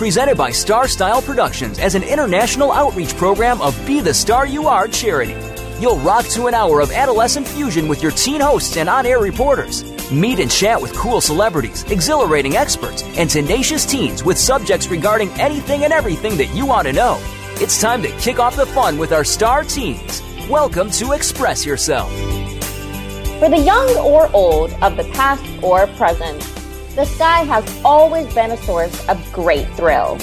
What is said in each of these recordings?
Presented by Star Style Productions as an international outreach program of Be the Star You Are charity. You'll rock to an hour of adolescent fusion with your teen hosts and on air reporters. Meet and chat with cool celebrities, exhilarating experts, and tenacious teens with subjects regarding anything and everything that you want to know. It's time to kick off the fun with our star teens. Welcome to Express Yourself. For the young or old, of the past or present, the sky has always been a source of great thrill.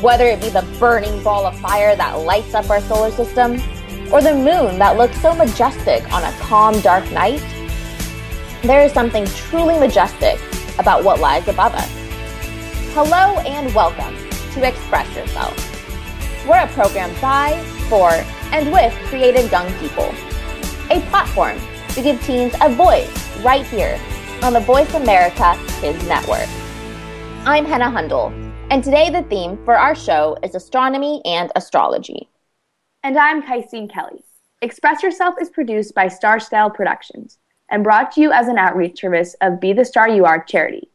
Whether it be the burning ball of fire that lights up our solar system, or the moon that looks so majestic on a calm, dark night, there is something truly majestic about what lies above us. Hello and welcome to Express Yourself. We're a program by, for, and with creative young people. A platform to give teens a voice right here on the Voice America Kids Network. I'm Henna Hundal, and today the theme for our show is astronomy and astrology. And I'm Caiseen Kelley. Express Yourself is produced by Star Style Productions and brought to you as an outreach service of Be the Star You Are charity.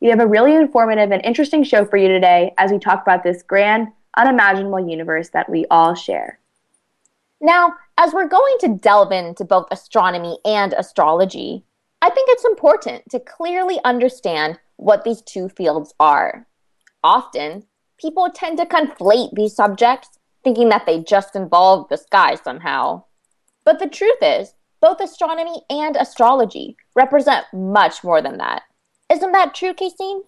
We have a really informative and interesting show for you today as we talk about this grand, unimaginable universe that we all share. Now, as we're going to delve into both astronomy and astrology, I think it's important to clearly understand what these two fields are. Often, people tend to conflate these subjects, thinking that they just involve the sky somehow. But the truth is, both astronomy and astrology represent much more than that. Isn't that true, Caiseen?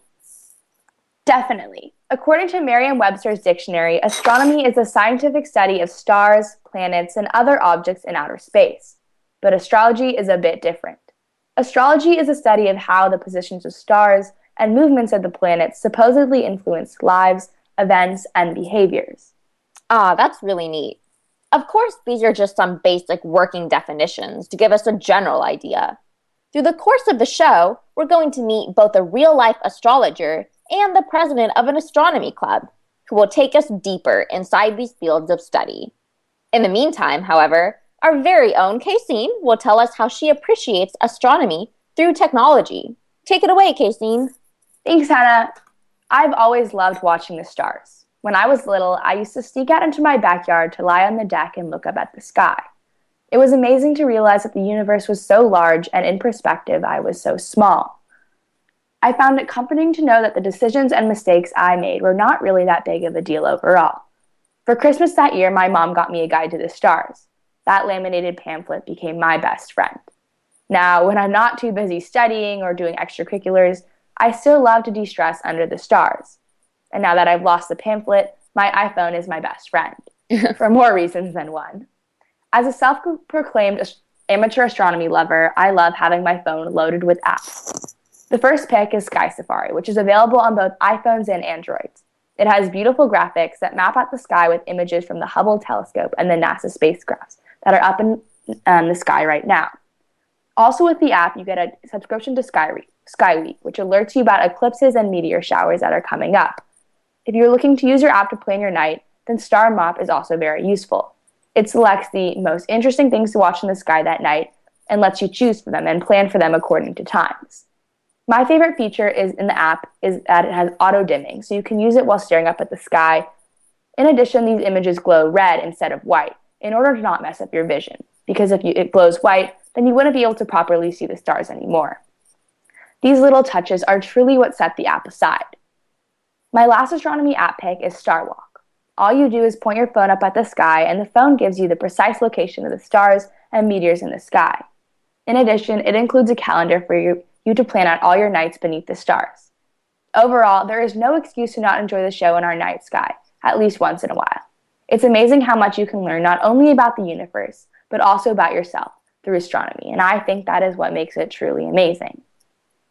Definitely. According to Merriam Webster's dictionary, astronomy is the scientific study of stars, planets, and other objects in outer space. But astrology is a bit different. Astrology is a study of how the positions of stars and movements of the planets supposedly influence lives, events, and behaviors. Ah, that's really neat. Of course, these are just some basic working definitions to give us a general idea. Through the course of the show, we're going to meet both a real life astrologer and the president of an astronomy club, who will take us deeper inside these fields of study. In the meantime, however, our very own Caiseen will tell us how she appreciates astronomy through technology. Take it away, Caiseen. Thanks, Henna. I've always loved watching the stars. When I was little, I used to sneak out into my backyard to lie on the deck and look up at the sky. It was amazing to realize that the universe was so large and in perspective, I was so small. I found it comforting to know that the decisions and mistakes I made were not really that big of a deal overall. For Christmas that year, my mom got me a guide to the stars. That laminated pamphlet became my best friend. Now, when I'm not too busy studying or doing extracurriculars, I still love to de stress under the stars. And now that I've lost the pamphlet, my iPhone is my best friend, for more reasons than one. As a self proclaimed amateur astronomy lover, I love having my phone loaded with apps. The first pick is Sky Safari, which is available on both iPhones and Androids. It has beautiful graphics that map out the sky with images from the Hubble telescope and the NASA spacecrafts that are up in um, the sky right now. Also, with the app, you get a subscription to Skyweek, Skyweek, which alerts you about eclipses and meteor showers that are coming up. If you're looking to use your app to plan your night, then Star Map is also very useful. It selects the most interesting things to watch in the sky that night and lets you choose for them and plan for them according to times. My favorite feature is in the app is that it has auto dimming, so you can use it while staring up at the sky. In addition, these images glow red instead of white in order to not mess up your vision, because if you, it glows white, then you wouldn't be able to properly see the stars anymore. These little touches are truly what set the app aside. My last astronomy app pick is Starwalk. All you do is point your phone up at the sky, and the phone gives you the precise location of the stars and meteors in the sky. In addition, it includes a calendar for you, you to plan out all your nights beneath the stars. Overall, there is no excuse to not enjoy the show in our night sky, at least once in a while. It's amazing how much you can learn not only about the universe, but also about yourself through astronomy, and I think that is what makes it truly amazing.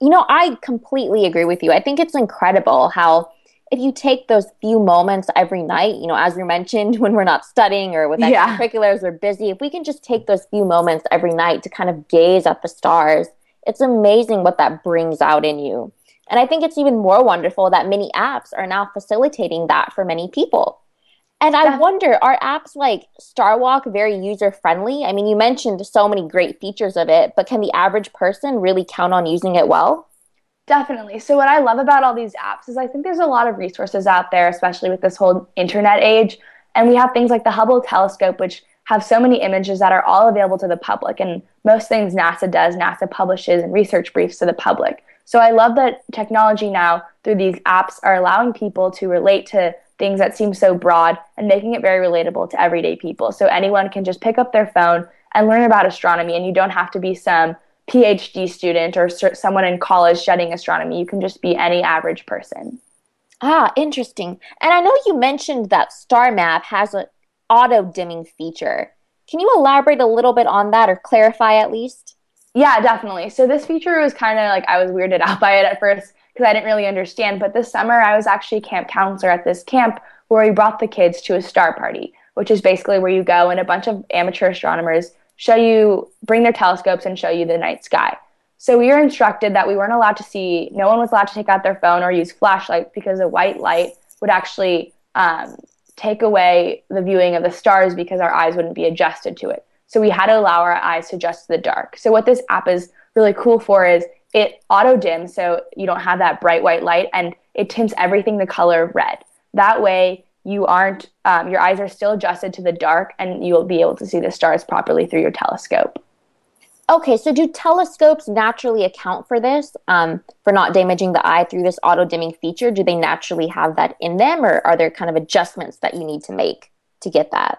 You know, I completely agree with you. I think it's incredible how if you take those few moments every night, you know, as you mentioned, when we're not studying or with Yeah. extracurriculars or busy, if we can just take those few moments every night to kind of gaze at the stars, it's amazing what that brings out in you. And I think it's even more wonderful that many apps are now facilitating that for many people. And I wonder, are apps like Starwalk very user friendly? I mean, you mentioned so many great features of it, but can the average person really count on using it well? Definitely. So, what I love about all these apps is I think there's a lot of resources out there, especially with this whole internet age. And we have things like the Hubble telescope, which have so many images that are all available to the public. And most things NASA does, NASA publishes and research briefs to the public. So, I love that technology now through these apps are allowing people to relate to things that seem so broad and making it very relatable to everyday people. So, anyone can just pick up their phone and learn about astronomy, and you don't have to be some PhD student or someone in college studying astronomy. You can just be any average person. Ah, interesting. And I know you mentioned that Star Map has an auto dimming feature. Can you elaborate a little bit on that or clarify at least? Yeah, definitely. So this feature was kind of like I was weirded out by it at first because I didn't really understand. But this summer, I was actually camp counselor at this camp where we brought the kids to a star party, which is basically where you go and a bunch of amateur astronomers show you, bring their telescopes and show you the night sky. So we were instructed that we weren't allowed to see, no one was allowed to take out their phone or use flashlights because a white light would actually um, take away the viewing of the stars because our eyes wouldn't be adjusted to it. So we had to allow our eyes to adjust to the dark. So what this app is really cool for is it auto dims so you don't have that bright white light and it tints everything the color red. That way you aren't um, your eyes are still adjusted to the dark and you'll be able to see the stars properly through your telescope. Okay, so do telescopes naturally account for this, um, for not damaging the eye through this auto dimming feature? Do they naturally have that in them, or are there kind of adjustments that you need to make to get that?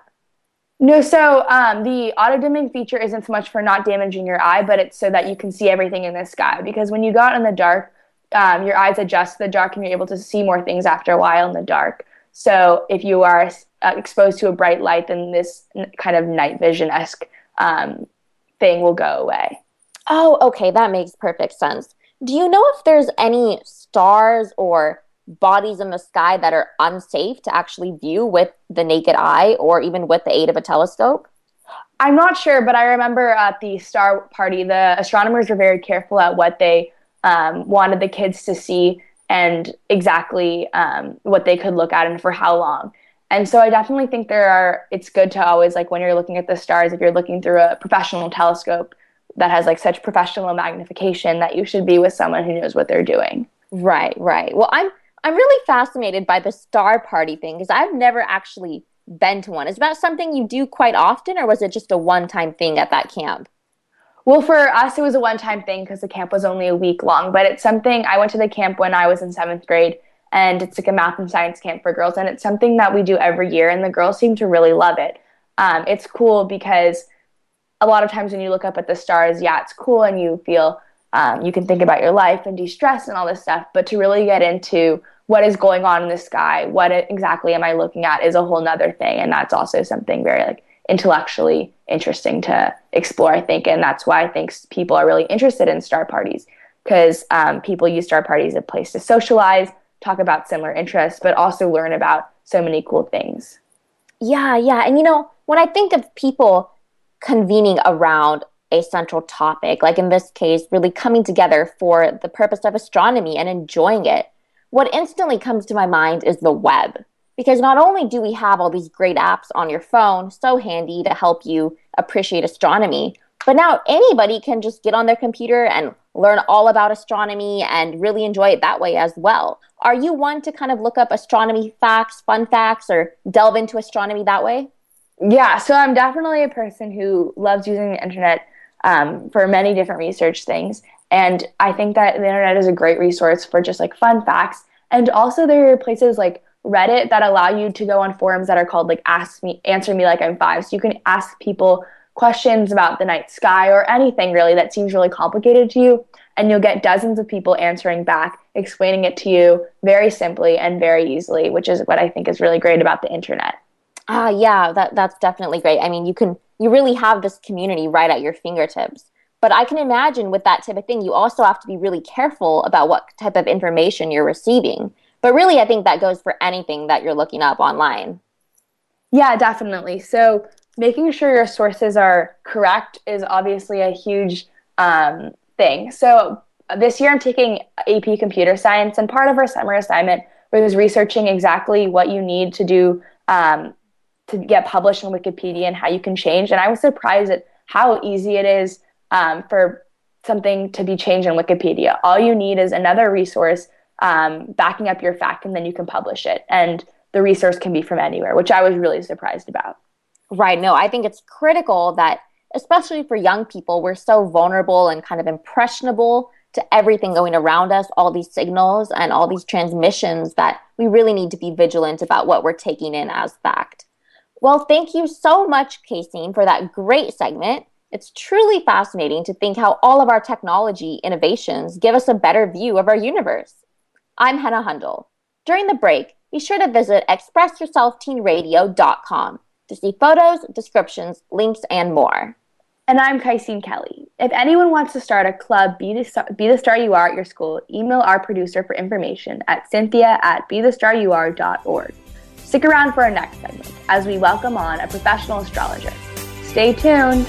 No, so um, the auto dimming feature isn't so much for not damaging your eye, but it's so that you can see everything in the sky. Because when you go out in the dark, um, your eyes adjust to the dark and you're able to see more things after a while in the dark. So if you are uh, exposed to a bright light, then this kind of night vision esque um, thing will go away. Oh, okay, that makes perfect sense. Do you know if there's any stars or bodies in the sky that are unsafe to actually view with the naked eye or even with the aid of a telescope? I'm not sure, but I remember at the star party, the astronomers were very careful at what they um, wanted the kids to see and exactly um, what they could look at and for how long. And so I definitely think there are, it's good to always, like, when you're looking at the stars, if you're looking through a professional telescope that has like such professional magnification, that you should be with someone who knows what they're doing. Right, right. Well, I'm I'm really fascinated by the star party thing because I've never actually been to one. Is that something you do quite often, or was it just a one-time thing at that camp? Well, for us, it was a one time thing because the camp was only a week long, but it's something I went to the camp when I was in seventh grade, and it's like a math and science camp for girls, and it's something that we do every year, and the girls seem to really love it. Um, it's cool because a lot of times when you look up at the stars, yeah, it's cool, and you feel um, you can think about your life and de stress and all this stuff, but to really get into what is going on in the sky, what exactly am I looking at, is a whole nother thing, and that's also something very like intellectually interesting to explore, I think. And that's why I think people are really interested in star parties because um, people use star parties as a place to socialize, talk about similar interests, but also learn about so many cool things. Yeah, yeah. And you know, when I think of people convening around a central topic, like in this case, really coming together for the purpose of astronomy and enjoying it, what instantly comes to my mind is the web. Because not only do we have all these great apps on your phone, so handy to help you appreciate astronomy, but now anybody can just get on their computer and learn all about astronomy and really enjoy it that way as well. Are you one to kind of look up astronomy facts, fun facts, or delve into astronomy that way? Yeah, so I'm definitely a person who loves using the internet um, for many different research things. And I think that the internet is a great resource for just like fun facts. And also, there are places like Reddit that allow you to go on forums that are called like Ask Me, Answer Me Like I'm Five. So you can ask people questions about the night sky or anything really that seems really complicated to you. And you'll get dozens of people answering back, explaining it to you very simply and very easily, which is what I think is really great about the internet. Ah, yeah, that that's definitely great. I mean, you can you really have this community right at your fingertips. But I can imagine with that type of thing, you also have to be really careful about what type of information you're receiving. But really, I think that goes for anything that you're looking up online. Yeah, definitely. So making sure your sources are correct is obviously a huge um, thing. So this year I'm taking AP Computer Science, and part of our summer assignment was researching exactly what you need to do um, to get published in Wikipedia and how you can change. And I was surprised at how easy it is um, for something to be changed in Wikipedia. All you need is another resource um, backing up your fact, and then you can publish it. And the resource can be from anywhere, which I was really surprised about. Right. No, I think it's critical that, especially for young people, we're so vulnerable and kind of impressionable to everything going around us, all these signals and all these transmissions that we really need to be vigilant about what we're taking in as fact. Well, thank you so much, Casey, for that great segment. It's truly fascinating to think how all of our technology innovations give us a better view of our universe. I'm Henna Hundal. During the break, be sure to visit expressyourselfteenradio.com to see photos, descriptions, links, and more. And I'm Caiseen Kelley. If anyone wants to start a club, be the, star, be the star you are at your school, email our producer for information at cynthia at bethestaryouare.org. Stick around for our next segment as we welcome on a professional astrologer. Stay tuned.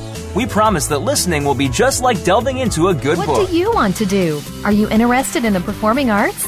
We promise that listening will be just like delving into a good what book. What do you want to do? Are you interested in the performing arts?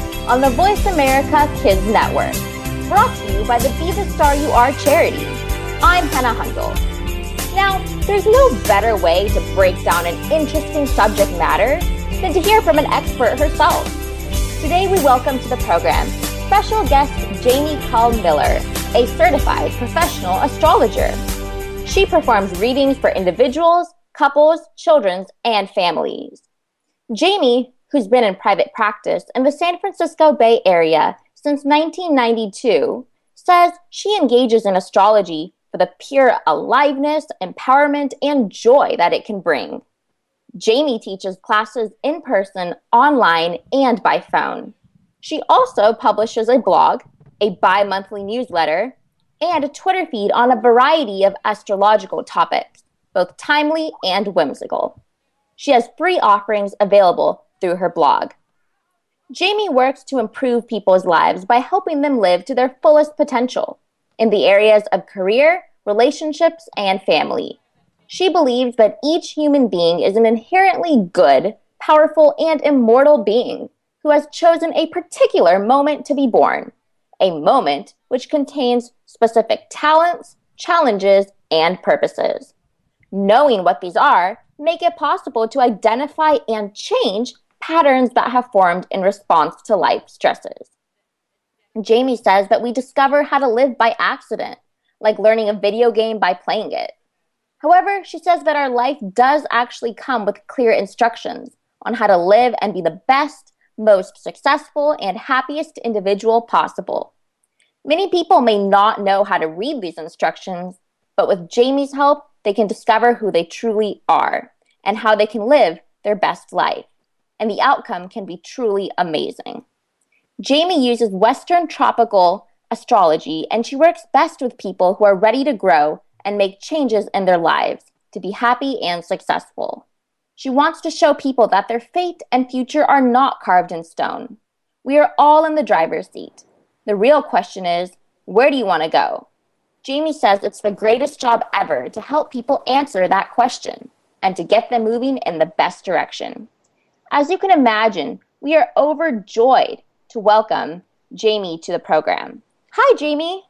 on the Voice America Kids Network. Brought to you by the Be the Star You Are charity. I'm Henna Hundal. Now, there's no better way to break down an interesting subject matter than to hear from an expert herself. Today, we welcome to the program special guest Jamie Kahl Miller, a certified professional astrologer. She performs readings for individuals, couples, children, and families. Jamie, who's been in private practice in the San Francisco Bay Area since 1992, says she engages in astrology for the pure aliveness, empowerment, and joy that it can bring. Jamie teaches classes in person, online, and by phone. She also publishes a blog, a bi monthly newsletter, and a Twitter feed on a variety of astrological topics, both timely and whimsical. She has free offerings available through her blog. Jamie works to improve people's lives by helping them live to their fullest potential in the areas of career, relationships, and family. She believes that each human being is an inherently good, powerful, and immortal being who has chosen a particular moment to be born, a moment which contains specific talents, challenges, and purposes. Knowing what these are make it possible to identify and change patterns that have formed in response to life stresses. Jamie says that we discover how to live by accident, like learning a video game by playing it. However, she says that our life does actually come with clear instructions on how to live and be the best, most successful, and happiest individual possible. Many people may not know how to read these instructions, but with Jamie's help, they can discover who they truly are and how they can live their best life. And the outcome can be truly amazing. Jamie uses Western tropical astrology, and she works best with people who are ready to grow and make changes in their lives to be happy and successful. She wants to show people that their fate and future are not carved in stone. We are all in the driver's seat. The real question is where do you want to go? Jamie says it's the greatest job ever to help people answer that question and to get them moving in the best direction. As you can imagine, we are overjoyed to welcome Jamie to the program. Hi, Jamie.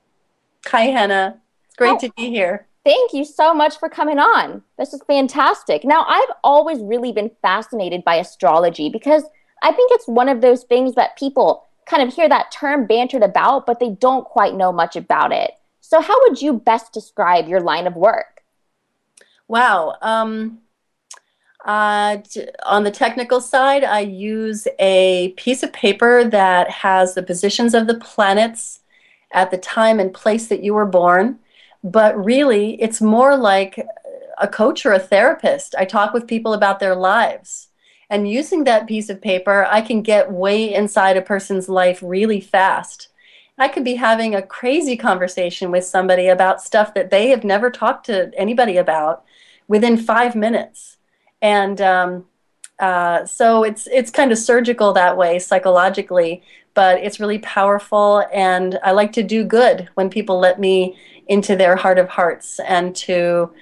Hi, Henna. It's great oh, to be here. Thank you so much for coming on. This is fantastic. Now, I've always really been fascinated by astrology because I think it's one of those things that people kind of hear that term bantered about, but they don't quite know much about it. So, how would you best describe your line of work? Wow. Um, uh, on the technical side, I use a piece of paper that has the positions of the planets at the time and place that you were born. But really, it's more like a coach or a therapist. I talk with people about their lives. And using that piece of paper, I can get way inside a person's life really fast. I could be having a crazy conversation with somebody about stuff that they have never talked to anybody about within five minutes. And um, uh, so it's it's kind of surgical that way psychologically, but it's really powerful. And I like to do good when people let me into their heart of hearts and to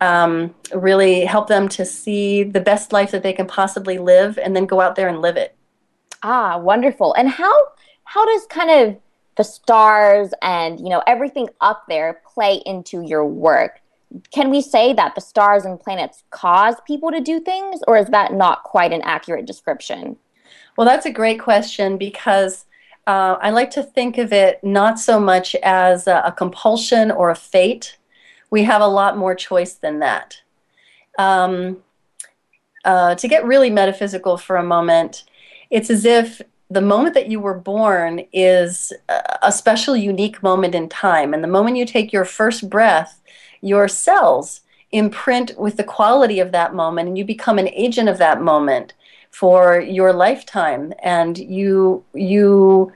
um, really help them to see the best life that they can possibly live and then go out there and live it. Ah, wonderful. And how how does kind of the stars and you know everything up there play into your work? Can we say that the stars and planets cause people to do things, or is that not quite an accurate description? Well, that's a great question because uh, I like to think of it not so much as a, a compulsion or a fate we have a lot more choice than that. Um, uh, to get really metaphysical for a moment, it's as if the moment that you were born is a special, unique moment in time. And the moment you take your first breath, your cells imprint with the quality of that moment, and you become an agent of that moment for your lifetime. And you you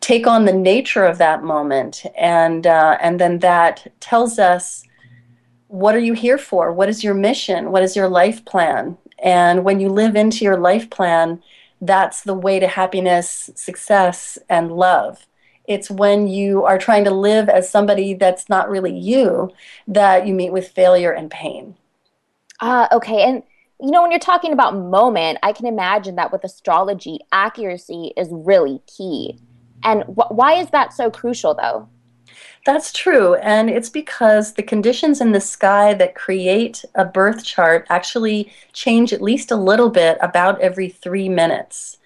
take on the nature of that moment, and uh, and then that tells us what are you here for? What is your mission? What is your life plan? And when you live into your life plan, that's the way to happiness, success, and love. It's when you are trying to live as somebody that's not really you that you meet with failure and pain. Ah, uh, okay. And you know, when you're talking about moment, I can imagine that with astrology, accuracy is really key. And wh- why is that so crucial, though? That's true. And it's because the conditions in the sky that create a birth chart actually change at least a little bit about every three minutes.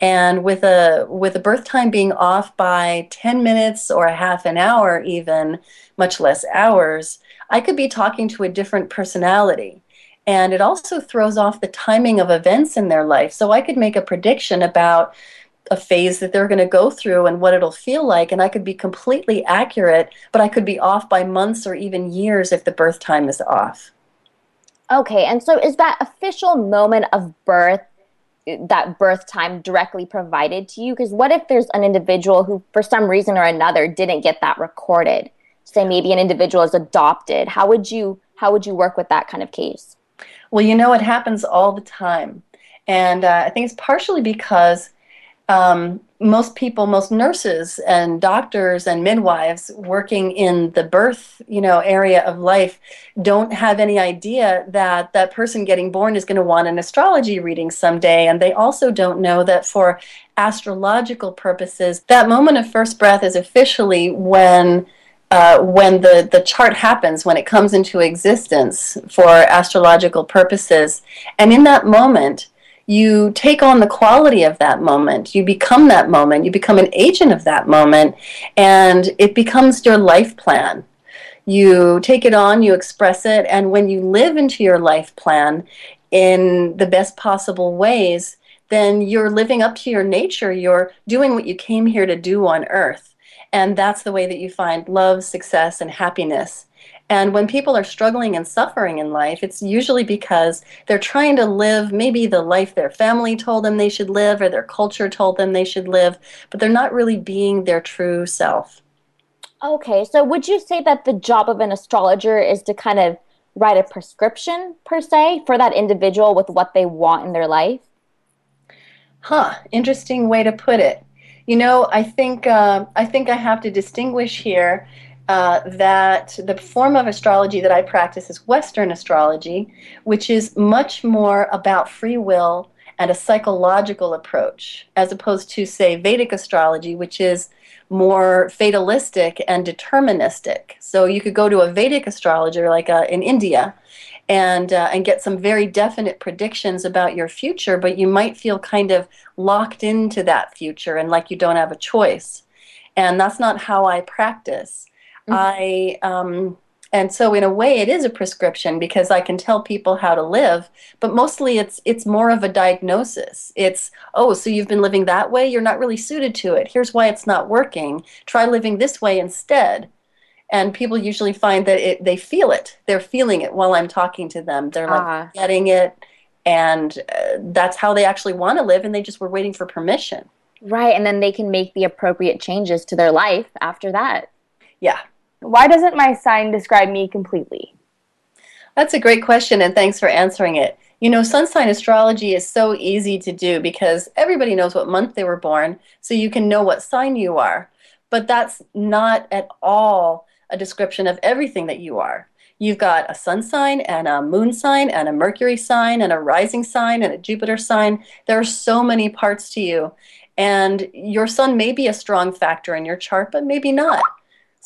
And with a with a birth time being off by 10 minutes or a half an hour even, much less hours, I could be talking to a different personality. And it also throws off the timing of events in their life. So I could make a prediction about a phase that they're going to go through and what it'll feel like and i could be completely accurate but i could be off by months or even years if the birth time is off okay and so is that official moment of birth that birth time directly provided to you? Because what if there's an individual who for some reason or another didn't get that recorded? Say maybe an individual is adopted. How would you how would you work with that kind of case? Well you know it happens all the time. And uh, i think it's partially because um, most people, most nurses and doctors and midwives working in the birth, you know, area of life don't have any idea that that person getting born is going to want an astrology reading someday. And they also don't know that for astrological purposes, that moment of first breath is officially when uh, when the, the chart happens, when it comes into existence for astrological purposes. And in that moment, you take on the quality of that moment. You become that moment. You become an agent of that moment, and it becomes your life plan. You take it on, you express it, and when you live into your life plan in the best possible ways, then you're living up to your nature. You're doing what you came here to do on earth. And that's the way that you find love, success, and happiness. And when people are struggling and suffering in life, it's usually because they're trying to live maybe the life their family told them they should live or their culture told them they should live, but they're not really being their true self. Okay, so would you say that the job of an astrologer is to kind of write a prescription, per se, for that individual with what they want in their life? Huh, interesting way to put it. You know, I think uh, I think I have to distinguish here uh, that the form of astrology that I practice is Western astrology, which is much more about free will and a psychological approach, as opposed to, say, Vedic astrology, which is more fatalistic and deterministic. So you could go to a Vedic astrologer, like uh, in India, and uh, and get some very definite predictions about your future, but you might feel kind of locked into that future and like you don't have a choice. And that's not how I practice. I um, and so in a way it is a prescription because I can tell people how to live, but mostly it's it's more of a diagnosis. It's oh, so you've been living that way, you're not really suited to it. Here's why it's not working. Try living this way instead. And people usually find that it, they feel it. They're feeling it while I'm talking to them. They're like Ah. getting it, and uh, that's how they actually want to live. And they just were waiting for permission. Right, and then they can make the appropriate changes to their life after that. Yeah, Why doesn't my sign describe me completely? That's a great question, and thanks for answering it. You know, sun sign astrology is so easy to do because everybody knows what month they were born, so you can know what sign you are. But that's not at all a description of everything that you are. You've got a sun sign and a moon sign and a Mercury sign and a rising sign and a Jupiter sign. There are so many parts to you. And your sun may be a strong factor in your chart, but maybe not.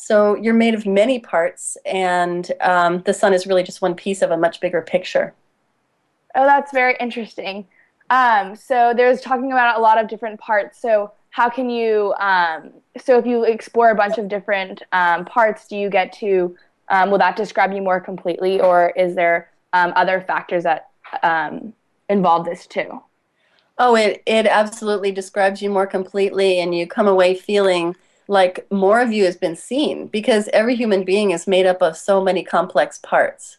So you're made of many parts, and um, the sun is really just one piece of a much bigger picture. Oh, that's very interesting. Um, so there's talking about a lot of different parts. So how can you? Um, so if you explore a bunch of different um, parts, do you get to? Um, will that describe you more completely, or is there um, other factors that um, involve this too? Oh, it, it absolutely describes you more completely, and you come away feeling like more of you has been seen because every human being is made up of so many complex parts.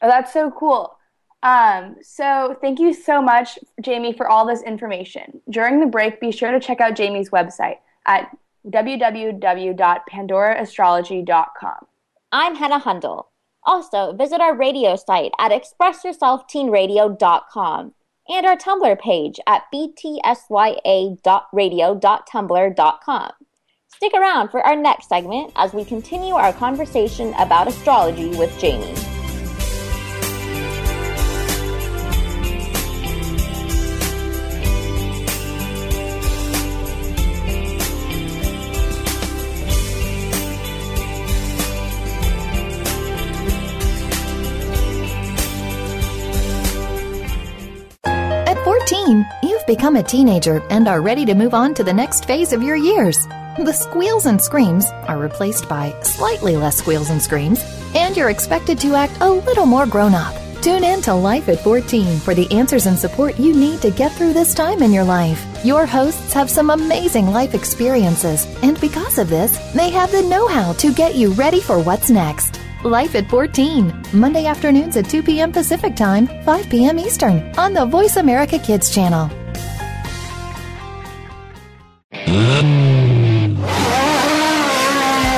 Oh, that's so cool. Um, so thank you so much, Jamie, for all this information. During the break, be sure to check out Jamie's website at www.pandoraastrology.com. I'm Henna Hundal. Also, visit our radio site at expressyourselfteenradio.com and our Tumblr page at btsya.radio.tumblr.com. Stick around for our next segment as we continue our conversation about astrology with Jamie. You've become a teenager and are ready to move on to the next phase of your years. The squeals and screams are replaced by slightly less squeals and screams, and you're expected to act a little more grown up. Tune in to Life at 14 for the answers and support you need to get through this time in your life. Your hosts have some amazing life experiences, and because of this, they have the know how to get you ready for what's next. Life at 14, Monday afternoons at 2 p.m. Pacific Time, 5 p.m. Eastern, on the Voice America Kids channel.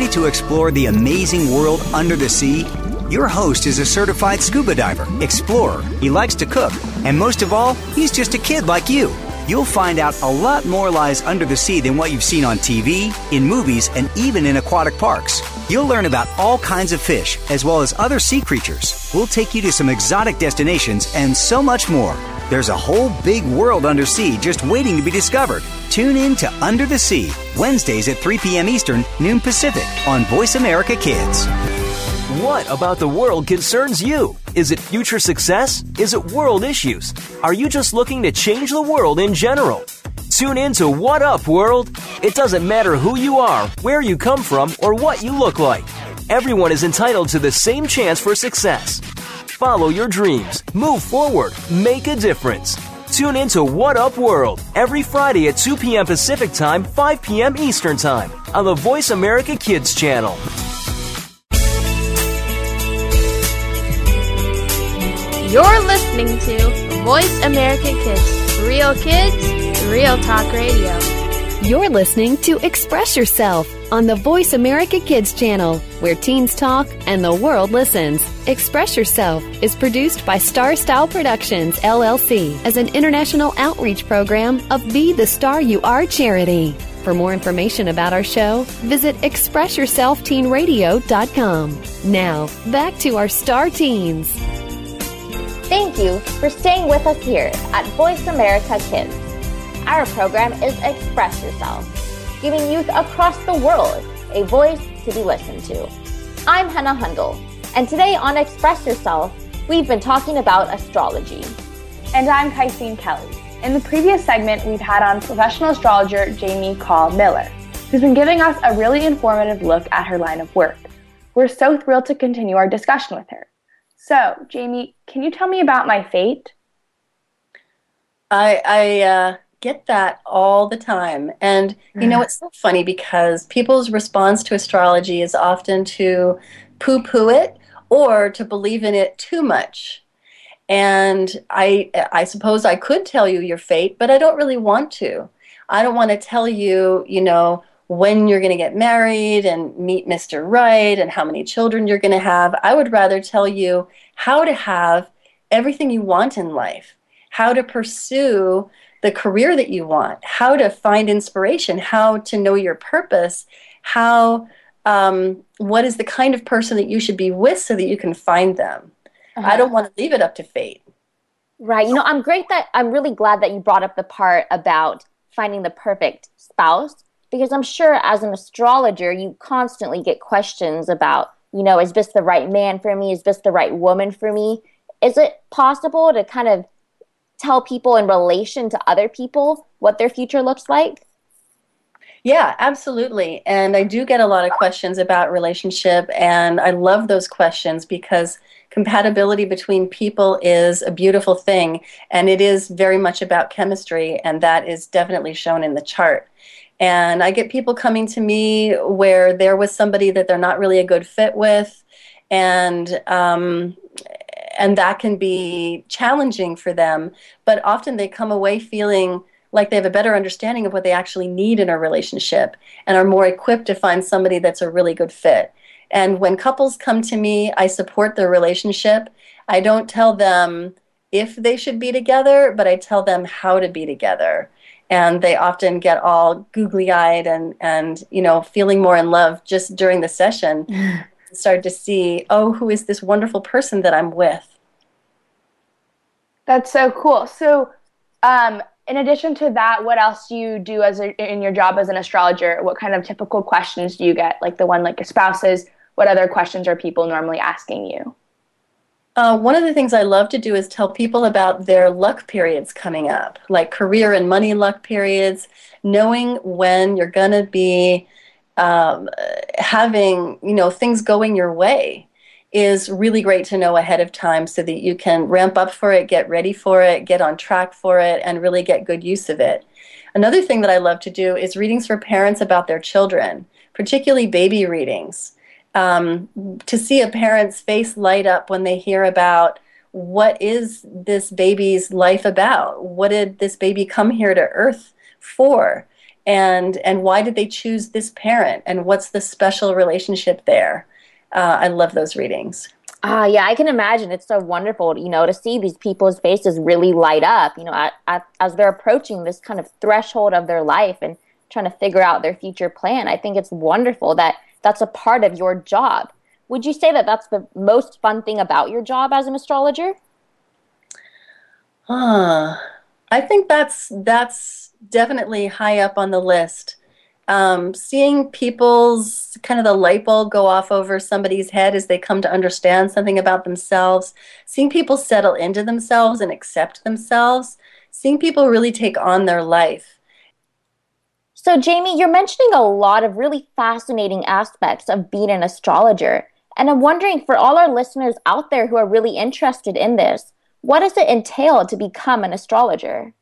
Ready to explore the amazing world under the sea? Your host is a certified scuba diver, explorer. He likes to cook, and most of all, he's just a kid like you. You'll find out a lot more lies under the sea than what you've seen on TV, in movies, and even in aquatic parks. You'll learn about all kinds of fish, as well as other sea creatures. We'll take you to some exotic destinations and so much more. There's a whole big world under sea just waiting to be discovered. Tune in to Under the Sea, Wednesdays at 3 p.m. Eastern, noon Pacific, on Voice America Kids. What about the world concerns you? Is it future success? Is it world issues? Are you just looking to change the world in general? Tune in to What Up World. It doesn't matter who you are, where you come from, or what you look like. Everyone is entitled to the same chance for success. Follow your dreams, move forward, make a difference. Tune in to What Up World every Friday at 2 p.m. Pacific Time, 5 p.m. Eastern Time on the Voice America Kids channel. You're listening to Voice America Kids, real kids, real talk radio. You're listening to Express Yourself on the Voice America Kids channel, where teens talk and the world listens. Express Yourself is produced by Star Style Productions, LLC, as an international outreach program of Be the Star You Are charity. For more information about our show, visit ExpressYourselfTeenRadio.com. Now, back to our star teens. Thank you for staying with us here at Voice America Kids. Our program is Express Yourself, giving youth across the world a voice to be listened to. I'm Henna Hundal, and today on Express Yourself, we've been talking about astrology. And I'm Caiseen Kelley. In the previous segment, we've had on professional astrologer Jamie Kahl Miller, who's been giving us a really informative look at her line of work. We're so thrilled to continue our discussion with her. So, Jamie, can you tell me about my fate? I, I uh, get that all the time. And, you know, mm. it's so funny because people's response to astrology is often to poo poo it or to believe in it too much. And I, I suppose I could tell you your fate, but I don't really want to. I don't want to tell you, you know, when you're going to get married and meet Mr. Right and how many children you're going to have. I would rather tell you how to have everything you want in life, how to pursue the career that you want, how to find inspiration, how to know your purpose, how um, what is the kind of person that you should be with so that you can find them. Uh-huh. I don't want to leave it up to fate. Right. You know, I'm great that I'm really glad that you brought up the part about finding the perfect spouse because I'm sure as an astrologer, you constantly get questions about, you know, is this the right man for me? Is this the right woman for me? Is it possible to kind of tell people in relation to other people what their future looks like? Yeah, absolutely. And I do get a lot of questions about relationship, and I love those questions because compatibility between people is a beautiful thing, and it is very much about chemistry, and that is definitely shown in the chart. And I get people coming to me where there was somebody that they're not really a good fit with, and um, and that can be challenging for them. But often they come away feeling like they have a better understanding of what they actually need in a relationship and are more equipped to find somebody that's a really good fit. And when couples come to me, I support their relationship. I don't tell them if they should be together, but I tell them how to be together and they often get all googly eyed and and you know feeling more in love just during the session start to see oh who is this wonderful person that i'm with that's so cool. So um, in addition to that what else do you do as a, in your job as an astrologer? What kind of typical questions do you get? Like the one like your spouses what other questions are people normally asking you? Uh, one of the things I love to do is tell people about their luck periods coming up, like career and money luck periods, knowing when you're going to be um, having, you know, things going your way is really great to know ahead of time so that you can ramp up for it, get ready for it, get on track for it, and really get good use of it. Another thing that I love to do is readings for parents about their children, particularly baby readings um, to see a parent's face light up when they hear about what is this baby's life about? What did this baby come here to earth for? and and why did they choose this parent and what's the special relationship there uh, i love those readings Ah, yeah, I can imagine. It's so wonderful, you know, to see these people's faces really light up, you know, at, at, as they're approaching this kind of threshold of their life and trying to figure out their future plan. I think it's wonderful that that's a part of your job. Would you say that that's the most fun thing about your job as an astrologer? Huh. I think that's that's definitely high up on the list um, seeing people's kind of the light bulb go off over somebody's head as they come to understand something about themselves, seeing people settle into themselves and accept themselves, seeing people really take on their life. So, Jamie, you're mentioning a lot of really fascinating aspects of being an astrologer. And I'm wondering for all our listeners out there who are really interested in this, what does it entail to become an astrologer?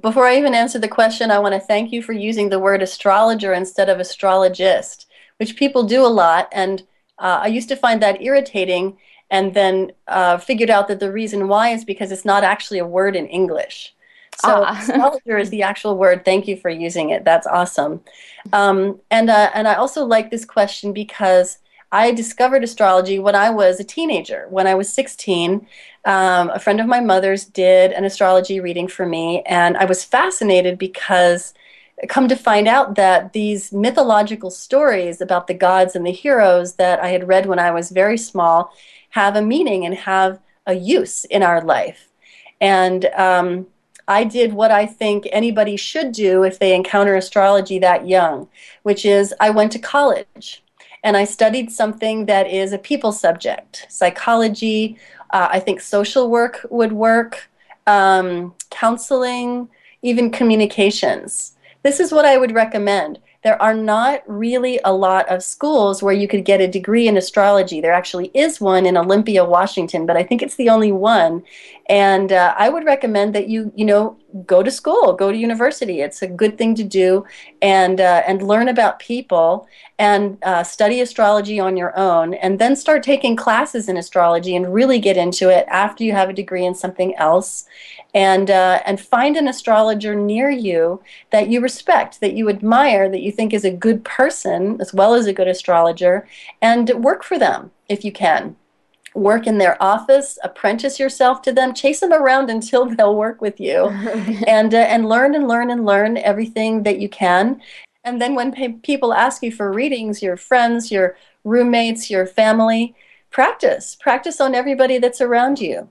Before I even answer the question, I want to thank you for using the word astrologer instead of astrologist, which people do a lot. And uh, I used to find that irritating and then uh, figured out that the reason why is because it's not actually a word in English. So ah. astrologer is the actual word. Thank you for using it. That's awesome. Um, and uh, and I also like this question because I discovered astrology when I was a teenager. When I was 16, um, a friend of my mother's did an astrology reading for me, and I was fascinated because come to find out that these mythological stories about the gods and the heroes that I had read when I was very small have a meaning and have a use in our life. And um, I did what I think anybody should do if they encounter astrology that young, which is I went to college and I studied something that is a people subject psychology. Uh, I think social work would work, um, counseling, even communications. This is what I would recommend there are not really a lot of schools where you could get a degree in astrology. There actually is one in Olympia, Washington, but I think it's the only one. And uh, I would recommend that you, you know, go to school, go to university. It's a good thing to do, and uh, and learn about people and uh, study astrology on your own, and then start taking classes in astrology and really get into it after you have a degree in something else and uh, and find an astrologer near you that you respect, that you admire, that you think is a good person as well as a good astrologer, and work for them if you can. Work in their office, apprentice yourself to them, chase them around until they'll work with you, and uh, and learn and learn and learn everything that you can. And then when pe- people ask you for readings, your friends, your roommates, your family, practice. Practice on everybody that's around you.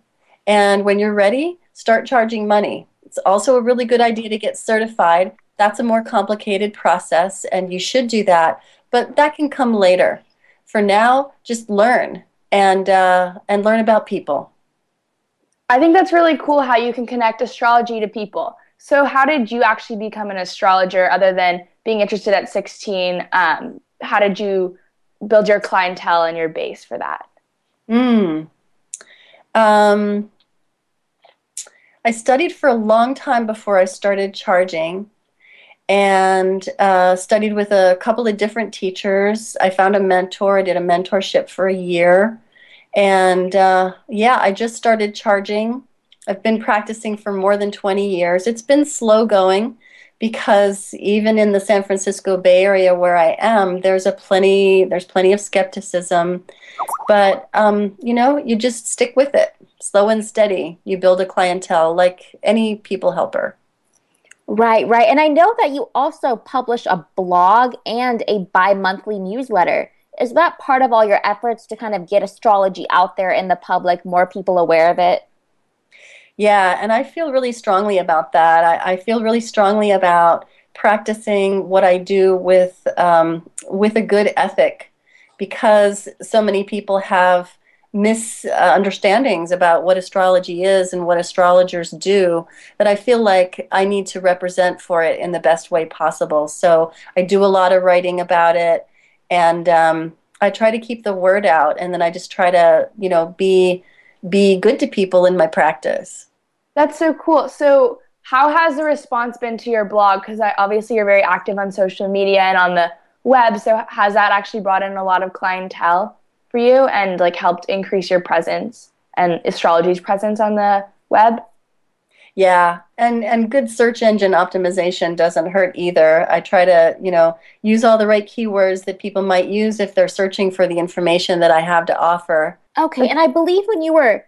And when you're ready, start charging money. It's also a really good idea to get certified. That's a more complicated process, and you should do that, but that can come later. For now, just learn and uh, and learn about people. I think that's really cool how you can connect astrology to people. So, how did you actually become an astrologer other than being interested at 16? Um, how did you build your clientele and your base for that? Mm. Um, I studied for a long time before I started charging and uh, studied with a couple of different teachers. I found a mentor, I did a mentorship for a year. And uh, yeah, I just started charging. I've been practicing for more than 20 years. It's been slow going because even in the San Francisco Bay Area where I am, there's a plenty there's plenty of skepticism. But um, you know, you just stick with it slow and steady. You build a clientele like any people helper. Right, right. And I know that you also publish a blog and a bi monthly newsletter. Is that part of all your efforts to kind of get astrology out there in the public, more people aware of it? Yeah, and I feel really strongly about that. I, I feel really strongly about practicing what I do with um, with a good ethic, because so many people have misunderstandings about what astrology is and what astrologers do that I feel like I need to represent for it in the best way possible. So I do a lot of writing about it, and um, I try to keep the word out, and then I just try to, you know, be be good to people in my practice. That's so cool. So how has the response been to your blog? Because I obviously you're very active on social media and on the web. So has that actually brought in a lot of clientele? for you and like helped increase your presence and astrology's presence on the web? Yeah, and and good search engine optimization doesn't hurt either. I try to, you know, use all the right keywords that people might use if they're searching for the information that I have to offer. Okay, and I believe when you were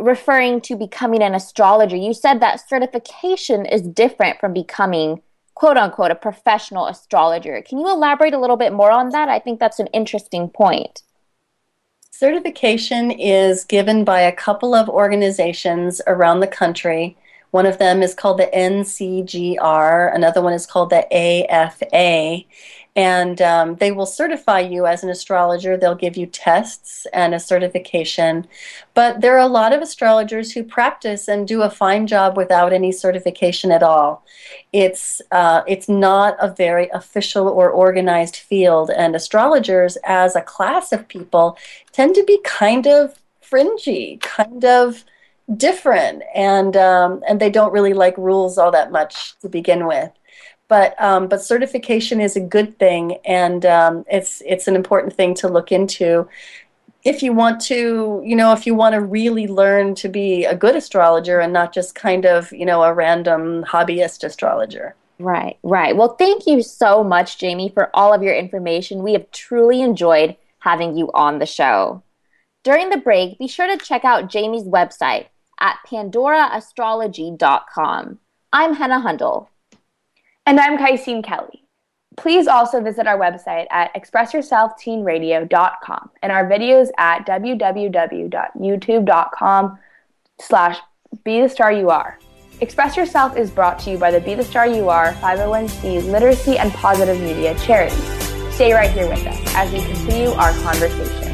referring to becoming an astrologer, you said that certification is different from becoming quote unquote a professional astrologer. Can you elaborate a little bit more on that? I think that's an interesting point. Certification is given by a couple of organizations around the country. One of them is called the NCGR, another one is called the AFA, and um, they will certify you as an astrologer. They'll give you tests and a certification. But there are a lot of astrologers who practice and do a fine job without any certification at all. It's uh, it's not a very official or organized field, and astrologers, as a class of people, tend to be kind of fringy, kind of different, and um, and they don't really like rules all that much to begin with but um, but certification is a good thing, and um, it's it's an important thing to look into. If you want to, you know, if you want to really learn to be a good astrologer and not just kind of, you know, a random hobbyist astrologer. Right, right. Well, thank you so much, Jamie, for all of your information. We have truly enjoyed having you on the show. During the break, be sure to check out Jamie's website at pandoraastrology.com. I'm Henna Hundal. And I'm Caiseen Kelley. Please also visit our website at expressyourselfteenradio.com and our videos at www.youtube.com slash be the star you are. Express Yourself is brought to you by the Be the Star You Are 501c Literacy and Positive Media charity. Stay right here with us as we continue our conversation.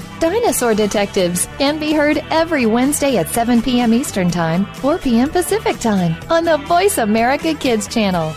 Dinosaur Detectives can be heard every Wednesday at 7 p.m. Eastern Time, 4 p.m. Pacific Time on the Voice America Kids channel.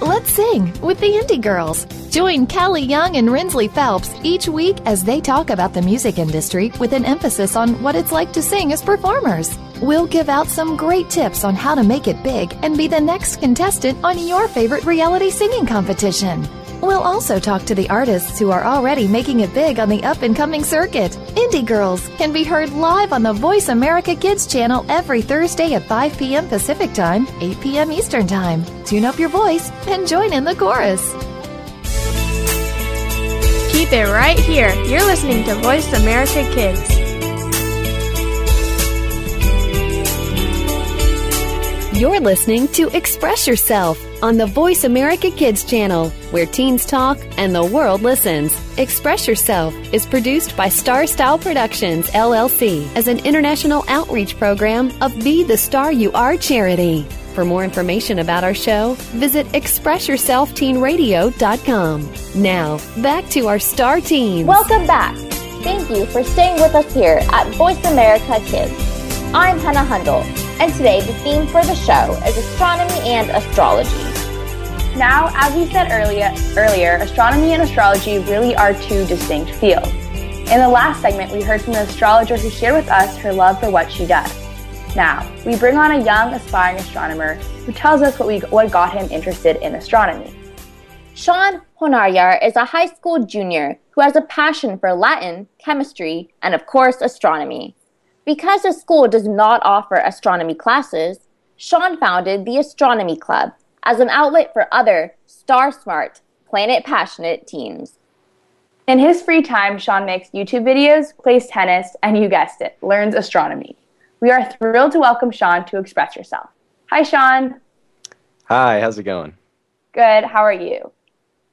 Let's sing with the Indie Girls. Join Callie Young and Rinsley Phelps each week as they talk about the music industry with an emphasis on what it's like to sing as performers. We'll give out some great tips on how to make it big and be the next contestant on your favorite reality singing competition. We'll also talk to the artists who are already making it big on the up and coming circuit. Indie Girls can be heard live on the Voice America Kids channel every Thursday at 5 p.m. Pacific Time, 8 p.m. Eastern Time. Tune up your voice and join in the chorus. Keep it right here. You're listening to Voice America Kids. You're listening to Express Yourself on the Voice America Kids channel, where teens talk and the world listens. Express Yourself is produced by Star Style Productions, LLC, as an international outreach program of Be the Star You Are charity. For more information about our show, visit ExpressYourselfTeenRadio.com. Now, back to our star teens. Welcome back. Thank you for staying with us here at Voice America Kids. I'm Henna Hundal and today the theme for the show is astronomy and astrology. Now, as we said earlier, earlier, astronomy and astrology really are two distinct fields. In the last segment, we heard from an astrologer who shared with us her love for what she does. Now, we bring on a young, aspiring astronomer who tells us what, we, what got him interested in astronomy. Shawn Honaryar is a high school junior who has a passion for Latin, chemistry, and of course, astronomy. Because the school does not offer astronomy classes, Shawn founded the Astronomy Club as an outlet for other star smart, planet passionate teens. In his free time, Shawn makes YouTube videos, plays tennis, and you guessed it, learns astronomy. We are thrilled to welcome Shawn to Express Yourself. Hi, Shawn. Hi, how's it going? Good. How are you?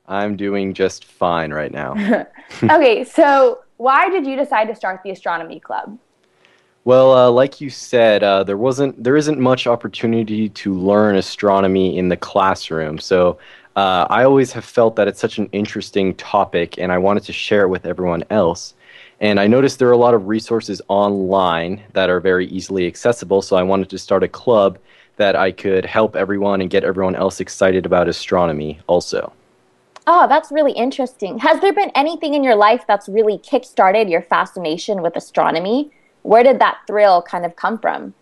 I'm doing just fine right now. okay, so why did you decide to start the Astronomy Club? Well, uh, like you said, uh, there wasn't, there isn't much opportunity to learn astronomy in the classroom. So uh, I always have felt that it's such an interesting topic, and I wanted to share it with everyone else. And I noticed there are a lot of resources online that are very easily accessible, so I wanted to start a club that I could help everyone and get everyone else excited about astronomy also. Oh, that's really interesting. Has there been anything in your life that's really kickstarted your fascination with astronomy? Where did that thrill kind of come from?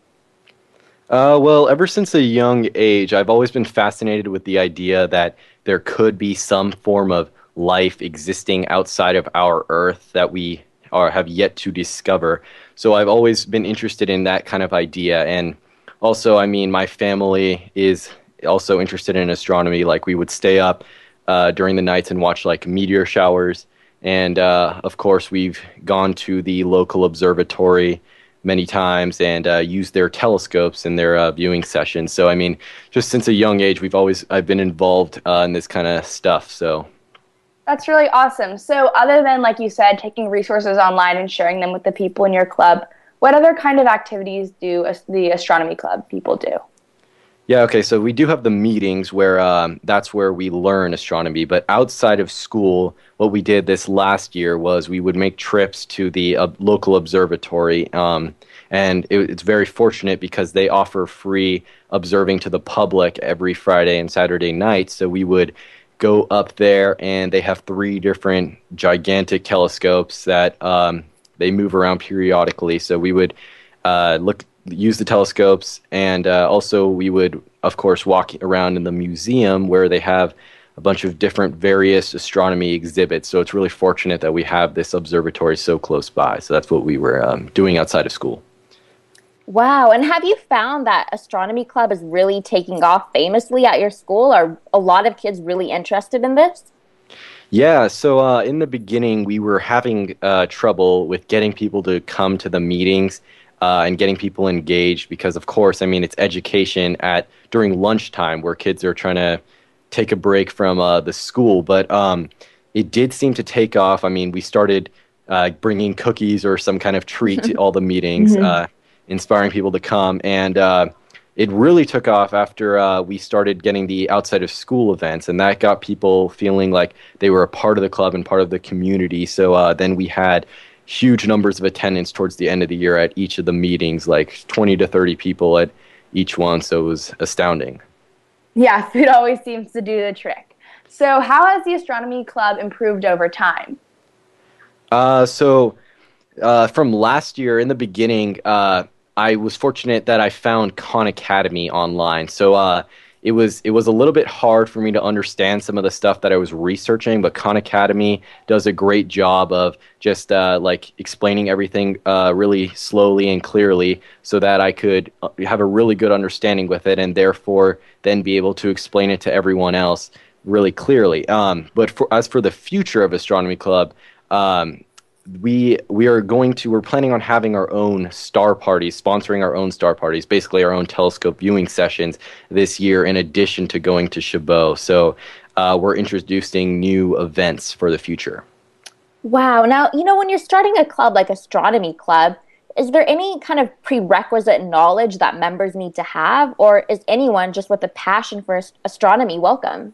Uh, well, ever since a young age, I've always been fascinated with the idea that there could be some form of life existing outside of our Earth that we are, have yet to discover. So I've always been interested in that kind of idea. And also, I mean, my family is also interested in astronomy. Like, we would stay up uh, during the nights and watch like meteor showers. And uh, of course, we've gone to the local observatory many times and uh, used their telescopes in their uh, viewing sessions. So, I mean, just since a young age, we've always I've been involved uh, in this kind of stuff. So. That's really awesome. So, other than, like you said, taking resources online and sharing them with the people in your club, what other kind of activities do the astronomy club people do? Yeah, okay, so we do have the meetings where um, that's where we learn astronomy. But outside of school, what we did this last year was we would make trips to the uh, local observatory. Um, and it, it's very fortunate because they offer free observing to the public every Friday and Saturday night. So we would go up there, and they have three different gigantic telescopes that um, they move around periodically. So we would uh, look use the telescopes, and uh, also we would, of course, walk around in the museum where they have a bunch of different various astronomy exhibits. So it's really fortunate that we have this observatory so close by. So that's what we were um, doing outside of school. Wow. And have you found that Astronomy Club is really taking off famously at your school? Are a lot of kids really interested in this? Yeah, so uh, in the beginning, we were having uh, trouble with getting people to come to the meetings uh, and getting people engaged because, of course, I mean, it's education at during lunchtime where kids are trying to take a break from uh, the school. But um, it did seem to take off. I mean, we started uh, bringing cookies or some kind of treat to all the meetings. Mm-hmm inspiring people to come. And uh, it really took off after uh, we started getting the outside of school events, and that got people feeling like they were a part of the club and part of the community. So uh, then we had huge numbers of attendance towards the end of the year at each of the meetings, like 20 to 30 people at each one. So it was astounding. Yeah, food always seems to do the trick. So, how has the astronomy club improved over time? Uh, so, uh, from last year in the beginning, uh, I was fortunate that I found Khan Academy online. So uh, it was it was a little bit hard for me to understand some of the stuff that I was researching, but Khan Academy does a great job of just uh, like explaining everything uh, really slowly and clearly, so that I could uh, have a really good understanding with it, and therefore then be able to explain it to everyone else really clearly. Um, but for, as for the future of Astronomy Club. Um, we we are going to we're planning on having our own star parties sponsoring our own star parties basically our own telescope viewing sessions this year in addition to going to chabot. So uh, we're introducing new events for the future. Wow. Now you know when you're starting a club like astronomy club is there any kind of prerequisite knowledge that members need to have or is anyone just with a passion for astronomy welcome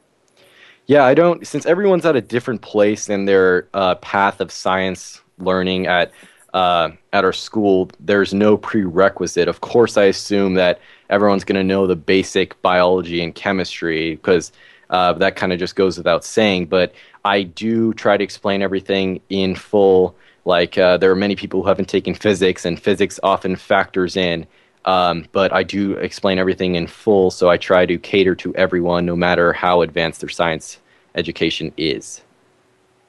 yeah, I don't. Since everyone's at a different place in their uh, path of science learning at uh, at our school, there's no prerequisite. Of course, I assume that everyone's going to know the basic biology and chemistry because uh, that kind of just goes without saying. But I do try to explain everything in full. Like uh, there are many people who haven't taken physics, and physics often factors in. Um, but I do explain everything in full, so I try to cater to everyone, no matter how advanced their science education is.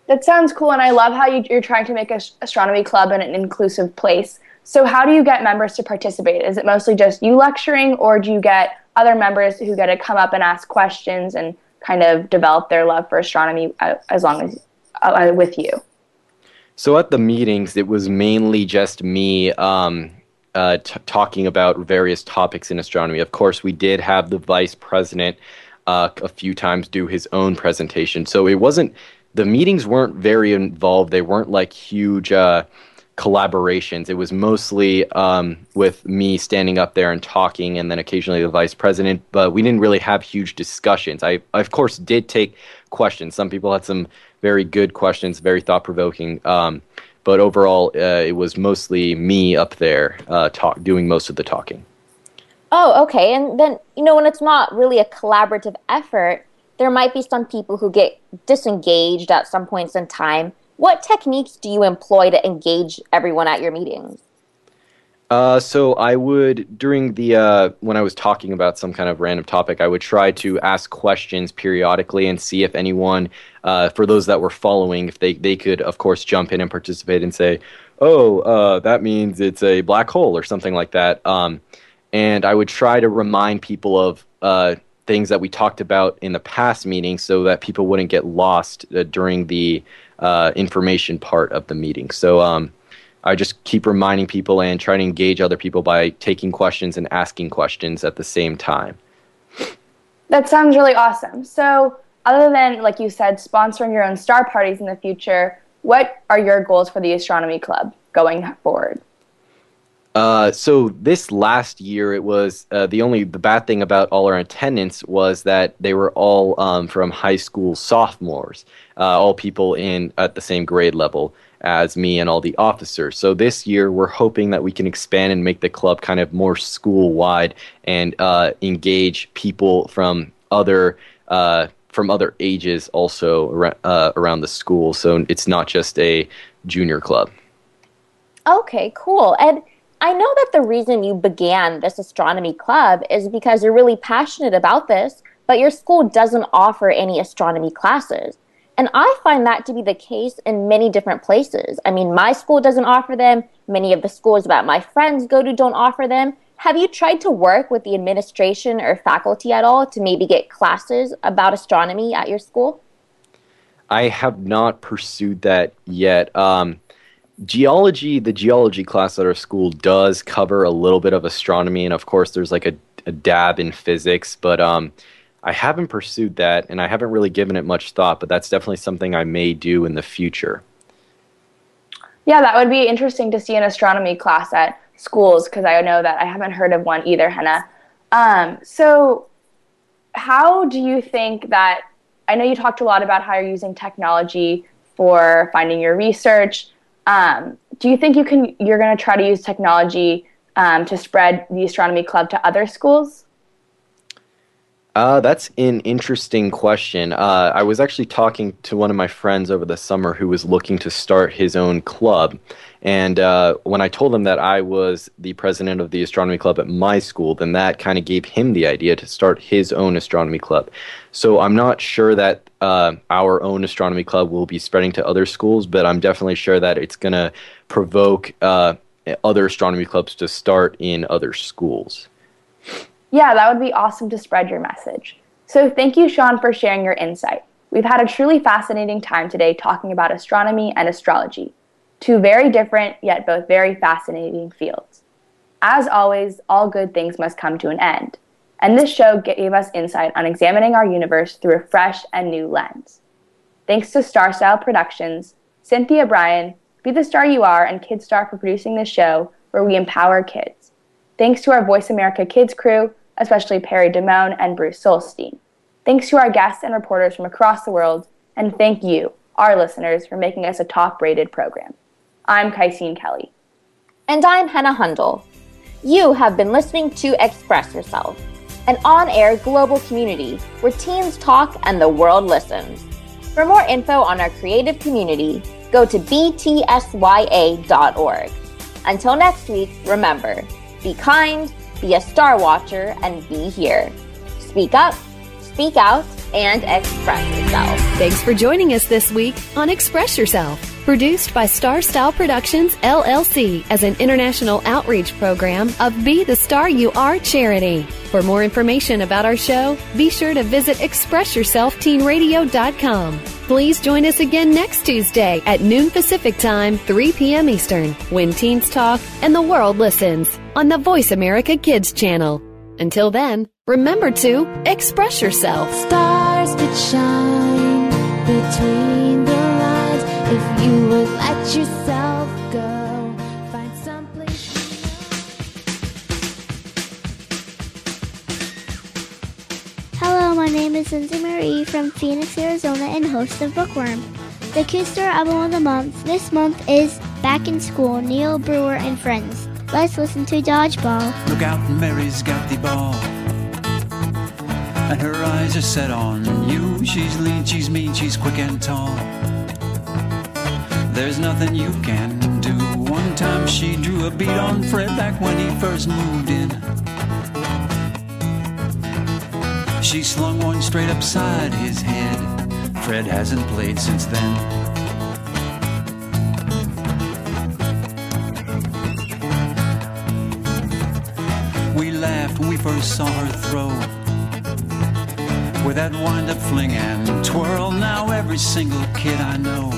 That sounds cool, and I love how you, are trying to make a astronomy club in an inclusive place. So, how do you get members to participate? Is it mostly just you lecturing, or do you get other members who get to come up and ask questions and kind of develop their love for astronomy uh, as long as uh, with you? So, at the meetings, it was mainly just me um, uh, t- talking about various topics in astronomy. Of course, we did have the vice president uh, a few times do his own presentation. So it wasn't the meetings weren't very involved. They weren't like huge uh, collaborations. It was mostly um, with me standing up there and talking, and then occasionally the vice president. But we didn't really have huge discussions. I, I of course, did take questions. Some people had some very good questions, very thought provoking. Um, but overall, uh, it was mostly me up there uh, talk, doing most of the talking. Oh, okay. And then, you know, when it's not really a collaborative effort, there might be some people who get disengaged at some points in time. What techniques do you employ to engage everyone at your meetings? Uh, so I would during the uh, when I was talking about some kind of random topic, I would try to ask questions periodically and see if anyone, uh, for those that were following, if they they could of course jump in and participate and say, "Oh, uh, that means it's a black hole" or something like that. Um, and I would try to remind people of uh, things that we talked about in the past meeting, so that people wouldn't get lost uh, during the information part of the meeting. So. Um, I just keep reminding people and trying to engage other people by taking questions and asking questions at the same time. That sounds really awesome. So, other than, like you said, sponsoring your own star parties in the future, what are your goals for the Astronomy Club going forward? Uh, so this last year, it was uh, the only the bad thing about all our attendance was that they were all um, from high school sophomores, uh, all people in at the same grade level as me and all the officers. So this year, we're hoping that we can expand and make the club kind of more school wide and uh, engage people from other. From other ages also uh, around the school, so it's not just a junior club. Okay, cool. And I know that the reason you began this astronomy club is because you're really passionate about this, but your school doesn't offer any astronomy classes. And I find that to be the case in many different places. I mean, my school doesn't offer them. Many of the schools that my friends go to don't offer them. Have you tried to work with the administration or faculty at all to maybe get classes about astronomy at your school? I have not pursued that yet. Um, geology, the geology class at our school does cover a little bit of astronomy, and of course, there's like a, a dab in physics, but um, I haven't pursued that and I haven't really given it much thought, but that's definitely something I may do in the future. Yeah, that would be interesting to see an astronomy class at schools because I know that I haven't heard of one either, Henna. Um, so, how do you think that? I know you talked a lot about how you're using technology for finding your research. Um, do you think you can? You're going to try to use technology um, to spread the astronomy club to other schools? Uh, that's an interesting question. Uh, I was actually talking to one of my friends over the summer who was looking to start his own club. And uh, when I told him that I was the president of the astronomy club at my school, then that kind of gave him the idea to start his own astronomy club. So I'm not sure that uh, our own astronomy club will be spreading to other schools, but I'm definitely sure that it's going to provoke uh, other astronomy clubs to start in other schools. Yeah, that would be awesome to spread your message. So thank you, Shawn, for sharing your insight. We've had a truly fascinating time today talking about astronomy and astrology, two very different yet both very fascinating fields. As always, all good things must come to an end, and this show gave us insight on examining our universe through a fresh and new lens. Thanks to Star Style Productions, Cynthia Bryan, Be the Star You Are, and KidStar for producing this show where we empower kids. Thanks to our Voice America Kids crew, especially Perry Damone and Bruce Solstein. Thanks to our guests and reporters from across the world, and thank you, our listeners, for making us a top rated program. I'm Caiseen Kelley. And I'm Henna Hundal. You have been listening to Express Yourself, an on air global community where teens talk and the world listens. For more info on our creative community, go to btsya.org. Until next week, remember be kind, be a star watcher, and be here. Speak up, speak out, and express yourself. Thanks for joining us this week on Express Yourself, produced by Star Style Productions LLC as an international outreach program of Be the Star You Are charity. For more information about our show, be sure to visit ExpressYourselfTeenRadio.com. Please join us again next Tuesday at noon Pacific Time, 3 p.m. Eastern, when teens talk and the world listens on the Voice America Kids channel. Until then, remember to express yourself. Stars could shine between the lines if you would let yourself go. Hello, my name is Lindsay Marie from Phoenix, Arizona, and host of Bookworm, the Kids Store album of the month. This month is Back in school, Neil Brewer and friends. Let's listen to Dodgeball. Look out, Mary's got the ball. And her eyes are set on you. She's lean, she's mean, she's quick and tall. There's nothing you can do. One time she drew a beat on Fred back when he first moved in. She slung one straight upside his head. Fred hasn't played since then. First saw her throw. With that wind up fling and twirl, now every single kid I know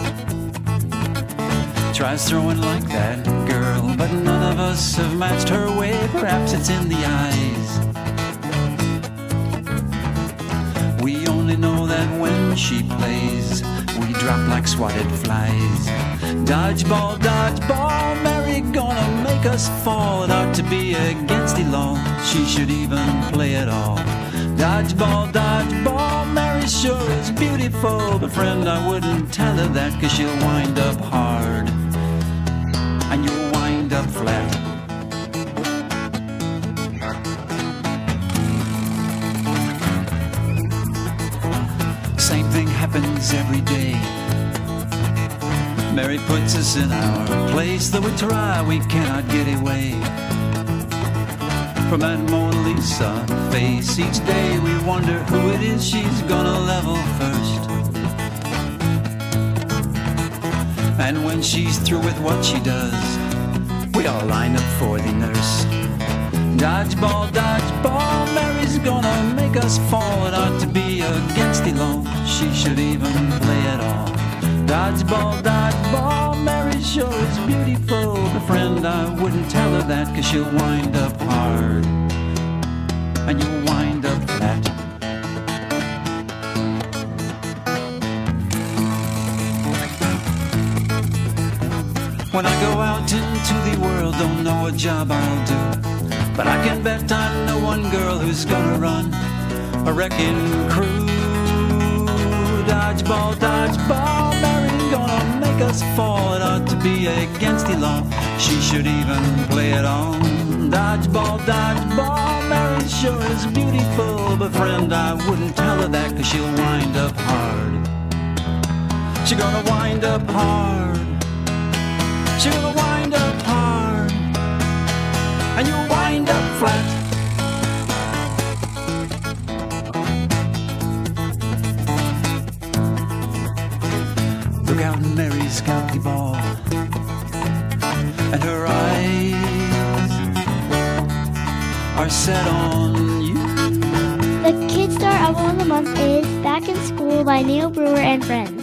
tries throwing like that girl, but none of us have matched her way. Perhaps it's in the eyes. We only know that when she plays, drop like swatted flies. Dodgeball, dodgeball, Mary gonna make us fall. It ought to be against the law. She should even play it all. Dodgeball, dodgeball, Mary sure is beautiful. But friend, I wouldn't tell her that, cause she'll wind up hard. And you'll wind up flat. Same thing happens every day. Mary puts us in our place, though we try, we cannot get away from that Mona Lisa face. Each day we wonder who it is she's gonna level first. And when she's through with what she does, we all line up for the nurse. Dodgeball, dodgeball, Mary's gonna make us fall. It ought to be against the law. She should even. Dodgeball, dodgeball, Mary sure is beautiful. But friend, I wouldn't tell her that, cause she'll wind up hard. And you'll wind up flat. When I go out into the world, don't know what job I'll do. But I can bet I know one girl who's gonna run a wrecking crew. Dodgeball, dodgeball, make us. It ought to be against the law. She should even play it on. Dodgeball, dodgeball, Mary sure is beautiful. But friend, I wouldn't tell her that, cause she'll wind up hard. She gonna wind up hard. She gonna wind up hard. And you'll wind up flat. Mary's the ball. And her eyes are set on you. The Kid Star Album of the Month is Back in School by Neil Brewer and Friends.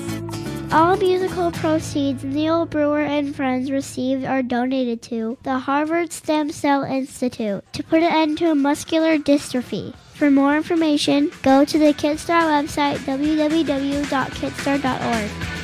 All musical proceeds Neil Brewer and Friends received are donated to the Harvard Stem Cell Institute to put an end to muscular dystrophy. For more information, go to the Kidstar website www.kidstar.org.